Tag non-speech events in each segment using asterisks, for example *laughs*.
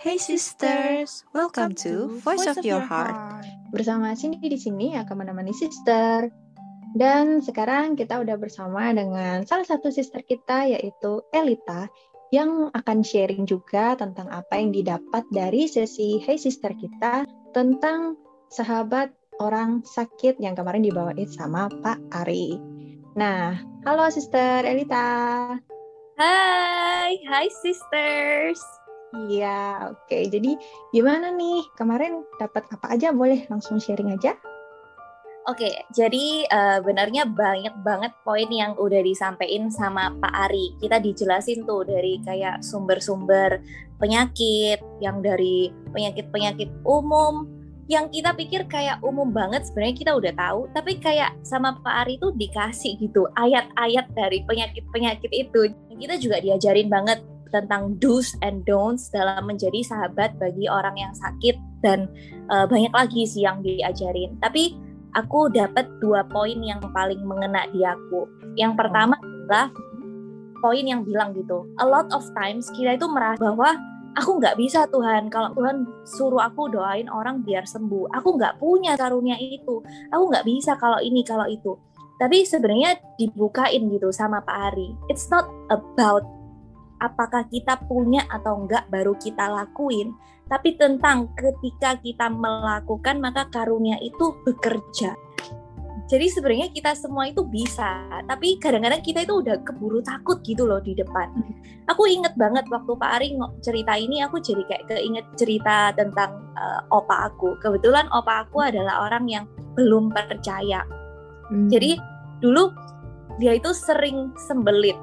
Hey sisters, welcome to Voice of Your Heart. Bersama Cindy di sini akan menemani sister. Dan sekarang kita udah bersama dengan salah satu sister kita yaitu Elita yang akan sharing juga tentang apa yang didapat dari sesi Hey Sister kita tentang sahabat orang sakit yang kemarin dibawain sama Pak Ari. Nah, halo Sister Elita. Hai, hai sisters. Iya, oke. Jadi gimana nih? Kemarin dapat apa aja? Boleh langsung sharing aja? Oke, jadi uh, benarnya banyak banget poin yang udah disampaikan sama Pak Ari. Kita dijelasin tuh dari kayak sumber-sumber penyakit, yang dari penyakit-penyakit umum, yang kita pikir kayak umum banget sebenarnya kita udah tahu, tapi kayak sama Pak Ari tuh dikasih gitu ayat-ayat dari penyakit-penyakit itu. Kita juga diajarin banget tentang do's and don'ts dalam menjadi sahabat bagi orang yang sakit dan uh, banyak lagi sih yang diajarin. Tapi aku dapat dua poin yang paling mengena di aku. Yang pertama adalah poin yang bilang gitu, a lot of times kita itu merasa bahwa aku nggak bisa Tuhan. Kalau Tuhan suruh aku doain orang biar sembuh aku nggak punya karunia itu. Aku nggak bisa kalau ini kalau itu. Tapi sebenarnya dibukain gitu sama Pak Ari. It's not about apakah kita punya atau enggak baru kita lakuin tapi tentang ketika kita melakukan maka karunia itu bekerja jadi sebenarnya kita semua itu bisa, tapi kadang-kadang kita itu udah keburu takut gitu loh di depan. Aku inget banget waktu Pak Ari cerita ini, aku jadi kayak keinget cerita tentang uh, opa aku. Kebetulan opa aku adalah orang yang belum percaya. Hmm. Jadi dulu dia itu sering sembelit.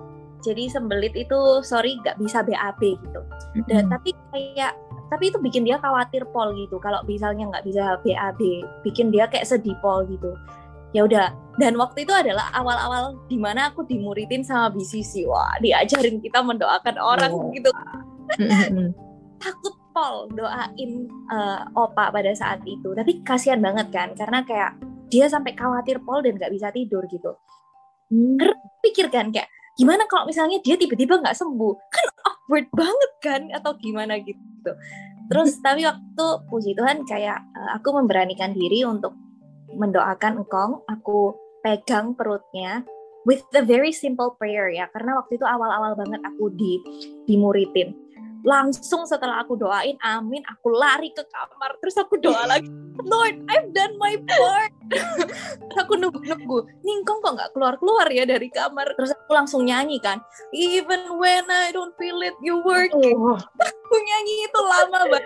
Jadi sembelit itu sorry nggak bisa BAB gitu. Dan hmm. tapi kayak tapi itu bikin dia khawatir pol gitu. Kalau misalnya nggak bisa BAB, bikin dia kayak sedih pol gitu ya udah dan waktu itu adalah awal-awal di mana aku dimuridin sama BCC wah diajarin kita mendoakan orang oh. gitu takut pol doain uh, opa pada saat itu tapi kasihan banget kan karena kayak dia sampai khawatir pol dan nggak bisa tidur gitu hmm. pikir kan kayak gimana kalau misalnya dia tiba-tiba nggak sembuh? Kan awkward banget kan? Atau gimana gitu. Terus *laughs* tapi waktu puji Tuhan kayak uh, aku memberanikan diri untuk mendoakan engkong, aku pegang perutnya with the very simple prayer ya. Karena waktu itu awal-awal banget aku di dimuridin langsung setelah aku doain amin aku lari ke kamar. Terus aku doa *laughs* lagi Lord I've done my part. *laughs* Aku nunggu-nunggu ningkong kok nggak keluar-keluar ya dari kamar? Terus aku langsung nyanyi kan even when I don't feel it you work oh. *laughs* aku nyanyi itu lama banget.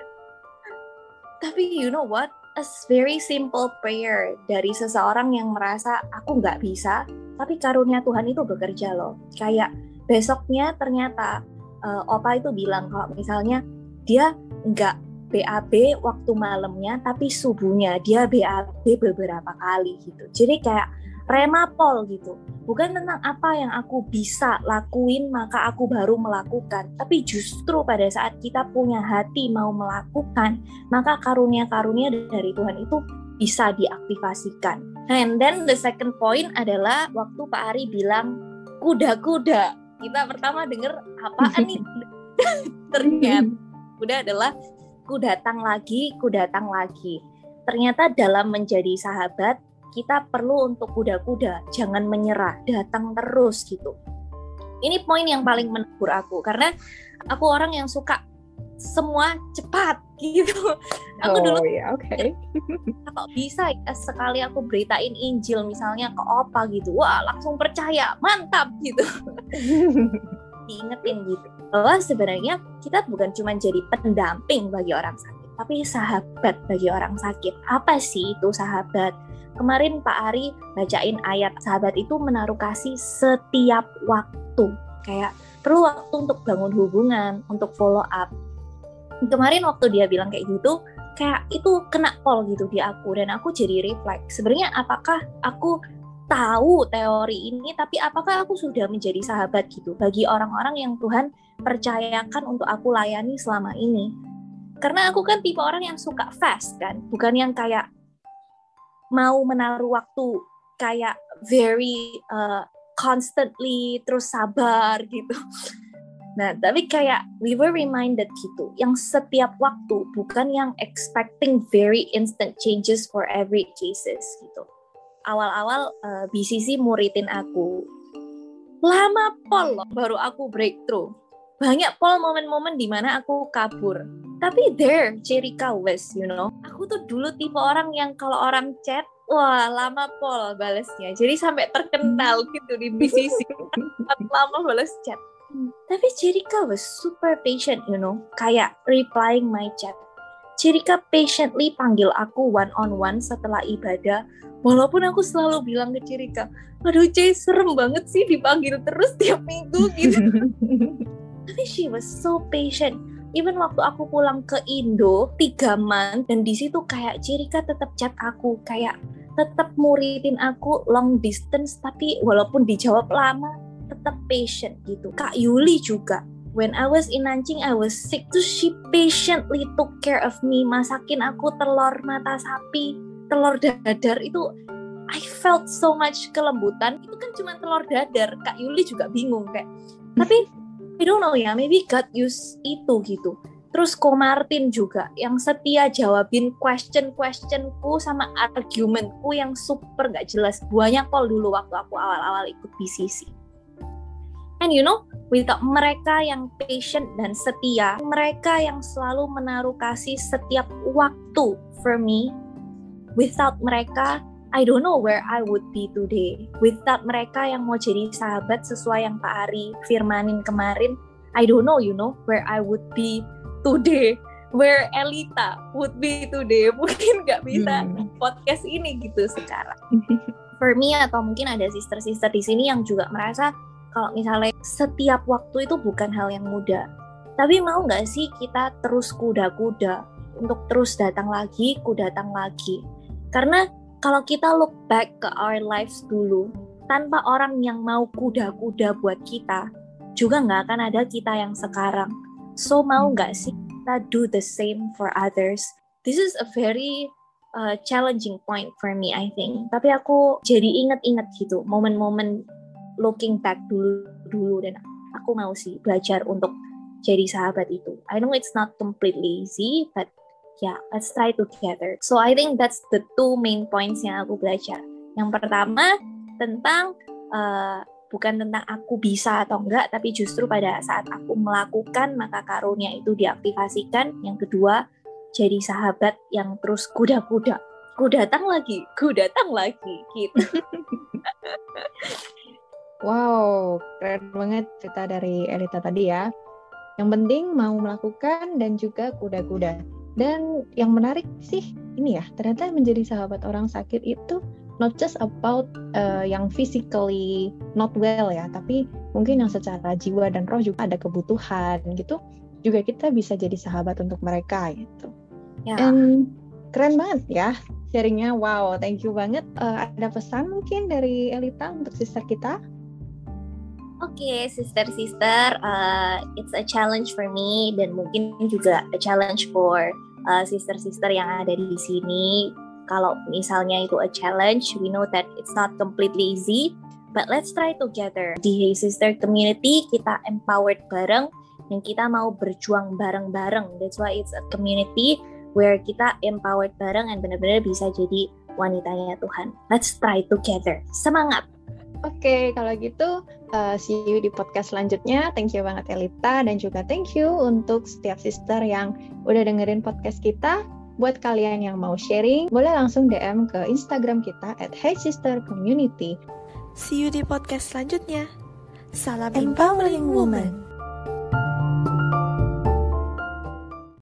Tapi you know what? A very simple prayer dari seseorang yang merasa aku nggak bisa, tapi karunia Tuhan itu bekerja loh. Kayak besoknya ternyata uh, Opa itu bilang kalau misalnya dia nggak BAB waktu malamnya, tapi subuhnya dia BAB beberapa kali gitu. Jadi kayak remapol gitu. Bukan tentang apa yang aku bisa lakuin maka aku baru melakukan, tapi justru pada saat kita punya hati mau melakukan, maka karunia-karunia dari Tuhan itu bisa diaktifasikan. And then the second point adalah waktu Pak Ari bilang kuda-kuda. Kita pertama denger apaan nih? *laughs* Ternyata kuda adalah ku datang lagi, ku datang lagi. Ternyata dalam menjadi sahabat kita perlu untuk kuda-kuda jangan menyerah datang terus gitu ini poin yang paling menegur aku karena aku orang yang suka semua cepat *laughs* gitu. Aku oh, dulu oke. Okay. kalau bisa ya sekali aku beritain Injil misalnya ke opa gitu, wah langsung percaya, mantap gitu. *laughs* Diingetin gitu bahwa sebenarnya kita bukan cuma jadi pendamping bagi orang sakit, tapi sahabat bagi orang sakit. Apa sih itu sahabat? Kemarin Pak Ari bacain ayat sahabat itu menaruh kasih setiap waktu. Kayak perlu waktu untuk bangun hubungan, untuk follow up. Kemarin waktu dia bilang kayak gitu, kayak itu kena pol gitu di aku dan aku jadi reflect. Sebenarnya apakah aku tahu teori ini tapi apakah aku sudah menjadi sahabat gitu bagi orang-orang yang Tuhan percayakan untuk aku layani selama ini karena aku kan tipe orang yang suka fast kan bukan yang kayak mau menaruh waktu kayak very uh, constantly terus sabar gitu Nah, tapi kayak we were reminded gitu, yang setiap waktu bukan yang expecting very instant changes for every cases gitu. Awal-awal uh, eh, BCC muridin aku, lama pol loh baru aku breakthrough. Banyak pol momen-momen di mana aku kabur. Tapi there, Jerika West, you know. Aku tuh dulu tipe orang yang kalau orang chat, wah lama pol balesnya. Jadi sampai terkenal gitu di *laughs* BCC. lama balas chat tapi Jerica was super patient, you know, kayak replying my chat. Jerica patiently panggil aku one on one setelah ibadah, walaupun aku selalu bilang ke Jerica, aduh J serem banget sih dipanggil terus tiap minggu gitu. *laughs* Tapi she was so patient. Even waktu aku pulang ke Indo tiga month dan di situ kayak Jerica tetap chat aku kayak tetap muridin aku long distance tapi walaupun dijawab lama tetap patient gitu. Kak Yuli juga when I was in Nanjing, I was sick. Terus she patiently took care of me, masakin aku telur mata sapi, telur dadar itu I felt so much kelembutan. Itu kan cuma telur dadar. Kak Yuli juga bingung kayak. Tapi I don't know ya, maybe God use itu gitu. Terus Ko Martin juga yang setia jawabin question-questionku sama argumentku yang super gak jelas. Banyak kok dulu waktu aku awal-awal ikut BCC. And you know, without mereka yang patient dan setia, mereka yang selalu menaruh kasih setiap waktu for me, without mereka, I don't know where I would be today. Without mereka yang mau jadi sahabat sesuai yang Pak Ari firmanin kemarin, I don't know, you know, where I would be today. Where Elita would be today. *laughs* Mungkin nggak bisa hmm. podcast ini gitu sekarang. For me atau mungkin ada sister-sister di sini yang juga merasa kalau misalnya setiap waktu itu bukan hal yang mudah. Tapi mau nggak sih kita terus kuda-kuda untuk terus datang lagi, ku datang lagi. Karena kalau kita look back ke our lives dulu, tanpa orang yang mau kuda-kuda buat kita, juga nggak akan ada kita yang sekarang. So mau nggak sih kita do the same for others? This is a very uh, challenging point for me, I think. Tapi aku jadi inget-inget gitu, momen-momen looking back dulu dulu dan aku mau sih belajar untuk jadi sahabat itu. I know it's not completely easy, but yeah, let's try together. So I think that's the two main points yang aku belajar. Yang pertama tentang uh, bukan tentang aku bisa atau enggak, tapi justru pada saat aku melakukan maka karunia itu diaktifasikan. Yang kedua, jadi sahabat yang terus kuda-kuda. Ku datang lagi, ku datang lagi gitu. *laughs* Wow, keren banget cerita dari Elita tadi ya. Yang penting mau melakukan dan juga kuda-kuda. Dan yang menarik sih ini ya, ternyata menjadi sahabat orang sakit itu not just about uh, yang physically not well ya, tapi mungkin yang secara jiwa dan roh juga ada kebutuhan gitu. Juga kita bisa jadi sahabat untuk mereka gitu. Ya. And keren banget ya sharingnya. Wow, thank you banget. Uh, ada pesan mungkin dari Elita untuk sister kita? Okay, sister-sister, uh, it's a challenge for me dan mungkin juga a challenge for uh, sister-sister yang ada di sini. Kalau misalnya itu a challenge, we know that it's not completely easy, but let's try together. Di Hey Sister Community, kita empowered bareng dan kita mau berjuang bareng-bareng. That's why it's a community where kita empowered bareng dan benar-benar bisa jadi wanitanya Tuhan. Let's try together. Semangat! Oke, okay, kalau gitu uh, see you di podcast selanjutnya. Thank you banget Elita dan juga thank you untuk setiap sister yang udah dengerin podcast kita. Buat kalian yang mau sharing, boleh langsung DM ke Instagram kita at Hey Sister Community. See you di podcast selanjutnya. Salam Empowering Woman.